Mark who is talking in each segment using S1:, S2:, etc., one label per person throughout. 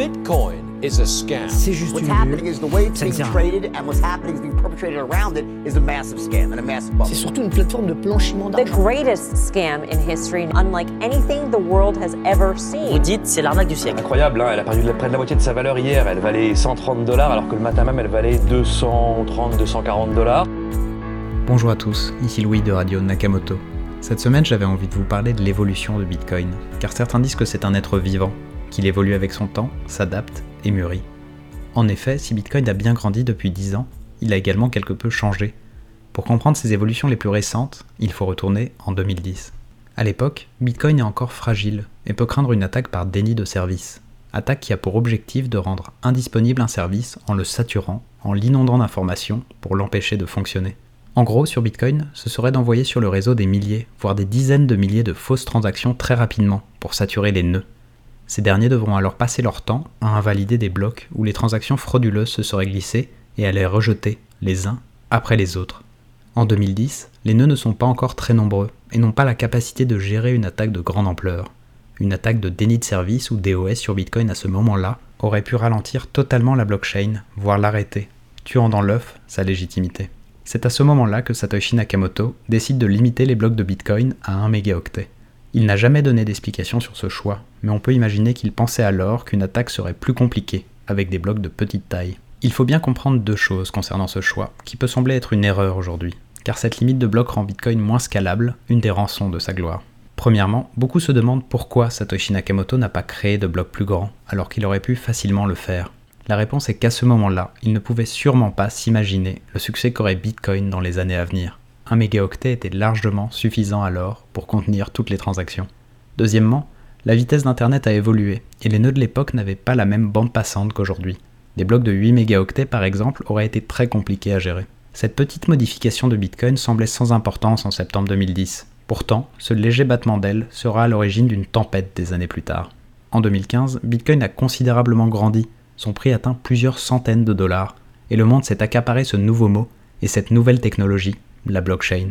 S1: Bitcoin is a scam.
S2: C'est juste
S3: What's
S2: une
S3: happening is the way it's being traded and what's happening is being perpetrated around it is a massive scam and a massive bubble.
S2: C'est surtout une plateforme de blanchiment
S4: The
S2: d'argent.
S4: greatest scam in history, unlike anything the world has ever
S5: Vous
S4: seen.
S5: dites c'est l'arnaque du siècle.
S6: Incroyable, hein, elle a perdu près de la moitié de sa valeur hier. Elle valait 130 dollars alors que le matin même elle valait 230, 240 dollars.
S7: Bonjour à tous, ici Louis de Radio Nakamoto. Cette semaine, j'avais envie de vous parler de l'évolution de Bitcoin, car certains disent que c'est un être vivant, qu'il évolue avec son temps, s'adapte et mûrit. En effet, si Bitcoin a bien grandi depuis 10 ans, il a également quelque peu changé. Pour comprendre ses évolutions les plus récentes, il faut retourner en 2010. À l'époque, Bitcoin est encore fragile et peut craindre une attaque par déni de service. Attaque qui a pour objectif de rendre indisponible un service en le saturant, en l'inondant d'informations pour l'empêcher de fonctionner. En gros, sur Bitcoin, ce serait d'envoyer sur le réseau des milliers, voire des dizaines de milliers de fausses transactions très rapidement pour saturer les nœuds. Ces derniers devront alors passer leur temps à invalider des blocs où les transactions frauduleuses se seraient glissées et à les rejeter les uns après les autres. En 2010, les nœuds ne sont pas encore très nombreux et n'ont pas la capacité de gérer une attaque de grande ampleur. Une attaque de déni de service ou DOS sur Bitcoin à ce moment-là aurait pu ralentir totalement la blockchain, voire l'arrêter, tuant dans l'œuf sa légitimité. C'est à ce moment-là que Satoshi Nakamoto décide de limiter les blocs de Bitcoin à 1 mégaoctet. Il n'a jamais donné d'explication sur ce choix, mais on peut imaginer qu'il pensait alors qu'une attaque serait plus compliquée, avec des blocs de petite taille. Il faut bien comprendre deux choses concernant ce choix, qui peut sembler être une erreur aujourd'hui, car cette limite de blocs rend Bitcoin moins scalable, une des rançons de sa gloire. Premièrement, beaucoup se demandent pourquoi Satoshi Nakamoto n'a pas créé de blocs plus grands, alors qu'il aurait pu facilement le faire. La réponse est qu'à ce moment-là, il ne pouvait sûrement pas s'imaginer le succès qu'aurait Bitcoin dans les années à venir. Un mégaoctet était largement suffisant alors pour contenir toutes les transactions. Deuxièmement, la vitesse d'Internet a évolué et les nœuds de l'époque n'avaient pas la même bande passante qu'aujourd'hui. Des blocs de 8 mégaoctets par exemple auraient été très compliqués à gérer. Cette petite modification de Bitcoin semblait sans importance en septembre 2010. Pourtant, ce léger battement d'aile sera à l'origine d'une tempête des années plus tard. En 2015, Bitcoin a considérablement grandi, son prix atteint plusieurs centaines de dollars, et le monde s'est accaparé ce nouveau mot et cette nouvelle technologie, la blockchain.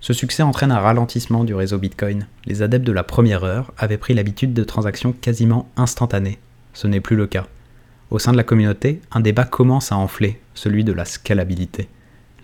S7: Ce succès entraîne un ralentissement du réseau Bitcoin. Les adeptes de la première heure avaient pris l'habitude de transactions quasiment instantanées. Ce n'est plus le cas. Au sein de la communauté, un débat commence à enfler, celui de la scalabilité.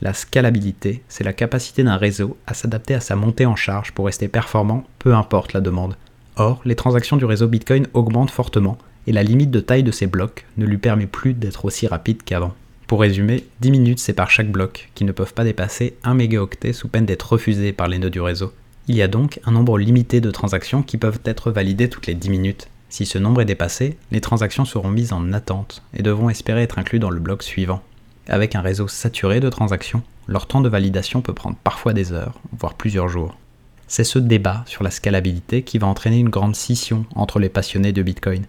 S7: La scalabilité, c'est la capacité d'un réseau à s'adapter à sa montée en charge pour rester performant, peu importe la demande. Or, les transactions du réseau Bitcoin augmentent fortement et la limite de taille de ces blocs ne lui permet plus d'être aussi rapide qu'avant. Pour résumer, 10 minutes séparent chaque bloc, qui ne peuvent pas dépasser 1 mégaoctet sous peine d'être refusés par les nœuds du réseau. Il y a donc un nombre limité de transactions qui peuvent être validées toutes les 10 minutes. Si ce nombre est dépassé, les transactions seront mises en attente et devront espérer être inclus dans le bloc suivant. Avec un réseau saturé de transactions, leur temps de validation peut prendre parfois des heures, voire plusieurs jours. C'est ce débat sur la scalabilité qui va entraîner une grande scission entre les passionnés de Bitcoin.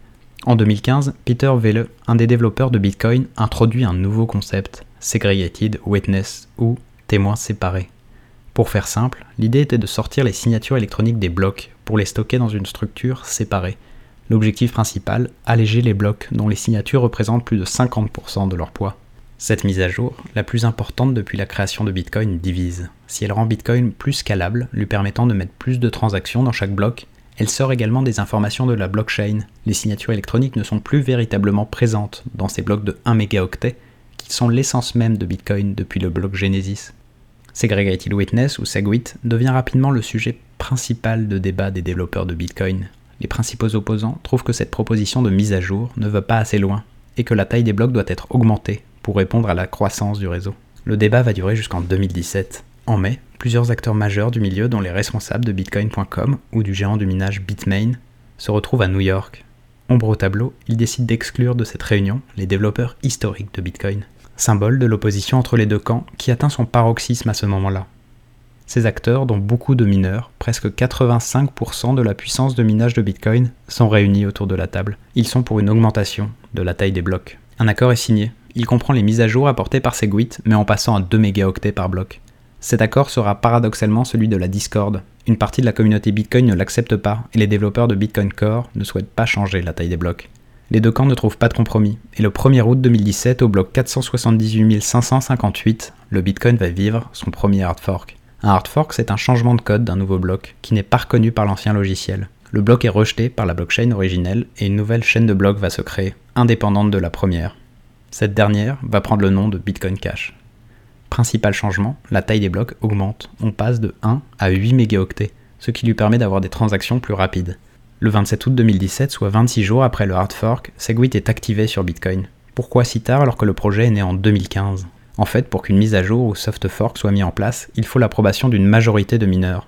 S7: En 2015, Peter Welle, un des développeurs de Bitcoin, introduit un nouveau concept, Segregated Witness ou témoins séparés. Pour faire simple, l'idée était de sortir les signatures électroniques des blocs pour les stocker dans une structure séparée. L'objectif principal, alléger les blocs dont les signatures représentent plus de 50% de leur poids. Cette mise à jour, la plus importante depuis la création de Bitcoin, divise. Si elle rend Bitcoin plus scalable, lui permettant de mettre plus de transactions dans chaque bloc, elle sort également des informations de la blockchain. Les signatures électroniques ne sont plus véritablement présentes dans ces blocs de 1 mégaoctet, qui sont l'essence même de Bitcoin depuis le bloc Genesis. Segregated Witness ou SegWit devient rapidement le sujet principal de débat des développeurs de Bitcoin. Les principaux opposants trouvent que cette proposition de mise à jour ne va pas assez loin et que la taille des blocs doit être augmentée pour répondre à la croissance du réseau. Le débat va durer jusqu'en 2017. En mai, plusieurs acteurs majeurs du milieu, dont les responsables de Bitcoin.com ou du géant du minage Bitmain, se retrouvent à New York. Ombre au tableau, ils décident d'exclure de cette réunion les développeurs historiques de Bitcoin, symbole de l'opposition entre les deux camps qui atteint son paroxysme à ce moment-là. Ces acteurs, dont beaucoup de mineurs, presque 85% de la puissance de minage de Bitcoin, sont réunis autour de la table. Ils sont pour une augmentation de la taille des blocs. Un accord est signé. Il comprend les mises à jour apportées par Segwit, mais en passant à 2 mégaoctets par bloc. Cet accord sera paradoxalement celui de la Discord. Une partie de la communauté Bitcoin ne l'accepte pas et les développeurs de Bitcoin Core ne souhaitent pas changer la taille des blocs. Les deux camps ne trouvent pas de compromis, et le 1er août 2017, au bloc 478 558, le Bitcoin va vivre son premier hard fork. Un hard fork, c'est un changement de code d'un nouveau bloc qui n'est pas reconnu par l'ancien logiciel. le bloc est rejeté par la blockchain originelle et une nouvelle chaîne de blocs va se créer, indépendante de la première. Cette dernière va prendre le nom de Bitcoin Cash. Principal changement, la taille des blocs augmente. On passe de 1 à 8 mégaoctets, ce qui lui permet d'avoir des transactions plus rapides. Le 27 août 2017, soit 26 jours après le hard fork, Segwit est activé sur Bitcoin. Pourquoi si tard alors que le projet est né en 2015 En fait, pour qu'une mise à jour ou soft fork soit mise en place, il faut l'approbation d'une majorité de mineurs.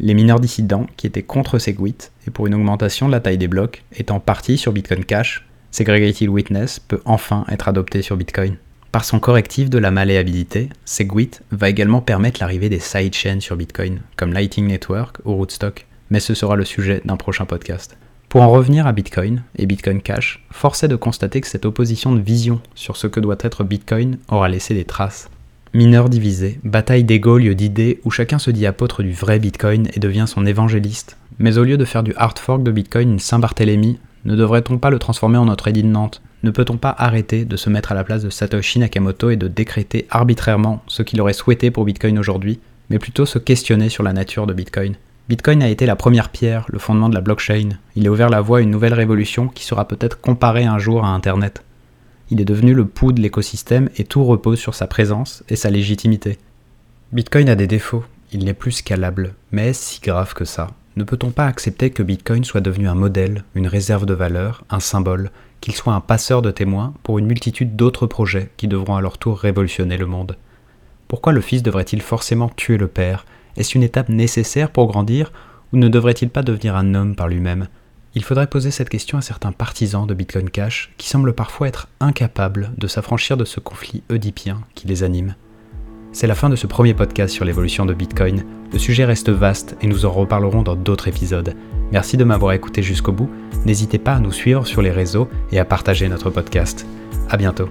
S7: Les mineurs dissidents, qui étaient contre Segwit, et pour une augmentation de la taille des blocs, étant partis sur Bitcoin Cash, Segregated Witness peut enfin être adopté sur Bitcoin. Par son correctif de la malléabilité, Segwit va également permettre l'arrivée des sidechains sur Bitcoin, comme Lightning Network ou Rootstock, mais ce sera le sujet d'un prochain podcast. Pour en revenir à Bitcoin et Bitcoin Cash, force est de constater que cette opposition de vision sur ce que doit être Bitcoin aura laissé des traces. Mineurs divisés, bataille d'ego lieu d'idées où chacun se dit apôtre du vrai Bitcoin et devient son évangéliste. Mais au lieu de faire du hard fork de Bitcoin une Saint-Barthélemy, ne devrait-on pas le transformer en notre édit de Nantes? Ne peut-on pas arrêter de se mettre à la place de Satoshi Nakamoto et de décréter arbitrairement ce qu'il aurait souhaité pour Bitcoin aujourd'hui, mais plutôt se questionner sur la nature de Bitcoin? Bitcoin a été la première pierre, le fondement de la blockchain. Il a ouvert la voie à une nouvelle révolution qui sera peut-être comparée un jour à Internet. Il est devenu le pouls de l'écosystème et tout repose sur sa présence et sa légitimité. Bitcoin a des défauts, il n'est plus scalable, mais est-ce si grave que ça ne peut-on pas accepter que Bitcoin soit devenu un modèle, une réserve de valeur, un symbole, qu'il soit un passeur de témoins pour une multitude d'autres projets qui devront à leur tour révolutionner le monde? Pourquoi le fils devrait-il forcément tuer le père? Est-ce une étape nécessaire pour grandir ou ne devrait-il pas devenir un homme par lui-même? Il faudrait poser cette question à certains partisans de Bitcoin Cash qui semblent parfois être incapables de s'affranchir de ce conflit oedipien qui les anime. C'est la fin de ce premier podcast sur l'évolution de Bitcoin. Le sujet reste vaste et nous en reparlerons dans d'autres épisodes. Merci de m'avoir écouté jusqu'au bout. N'hésitez pas à nous suivre sur les réseaux et à partager notre podcast. À bientôt.